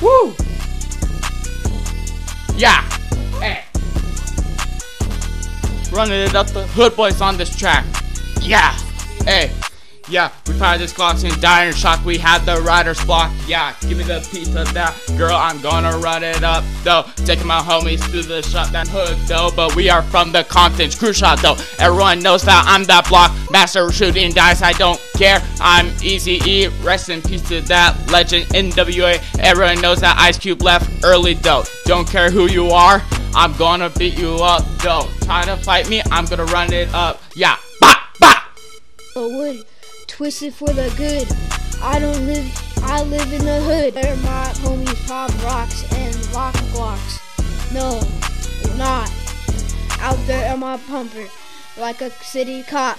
Woo! Yeah! Hey! Running it up the hood boys on this track. Yeah! Hey! Yeah, we fired this Glocks in dire shock. We had the rider's block. Yeah, give me the piece of that. Girl, I'm gonna run it up, though. Taking my homies through the shot that hood, though. But we are from the Compton crew shot, though. Everyone knows that I'm that block. Master shooting dice, I don't care. I'm Easy E. Rest in peace to that legend NWA. Everyone knows that Ice Cube left early, though. Don't care who you are. I'm gonna beat you up, though. Try to fight me, I'm gonna run it up. Yeah. Oh, wood, twisted for the good. I don't live, I live in the hood. Where my homies pop rocks and rock blocks. No, not. Out there on my pumper, like a city cop.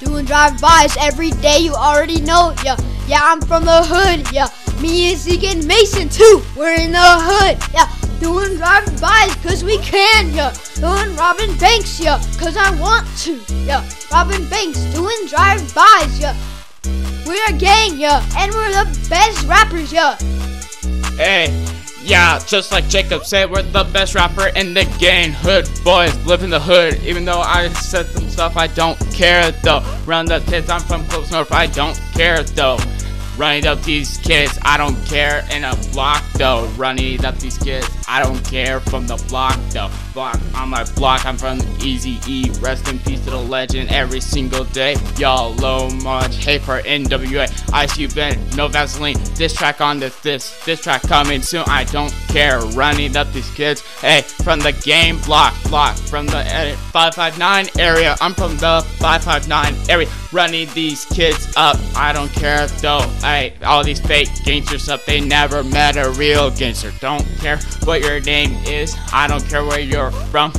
Doing drive-bys every day, you already know, yeah. Yeah, I'm from the hood, yeah. Me and Zeke and Mason too, we're in the hood, yeah. Doing drive-bys cause we can, yeah. Doing robbing banks, yeah, cause I want to, yeah. Robbing banks, doing drive-bys, yeah. We're a gang, yeah, and we're the best rappers, yeah. Hey, yeah, just like Jacob said, we're the best rapper in the game. Hood boys live in the hood. Even though I said some stuff, I don't care though. Round the kids, I'm from close north, I don't care though. Running up these kids, I don't care in a block though. Running up these kids, I don't care from the block though. Block on my block, I'm from Easy E. Rest in peace to the legend every single day. Y'all low much hate for NWA. Ice you been no Vaseline. This track on this this this track coming soon. I don't care. Running up these kids, hey, from the game block block from the uh, 559 area. I'm from the 559 area. Running these kids up, I don't care though. Hey, all these fake gangsters up, they never met a real gangster. Don't care what your name is, I don't care where you're from.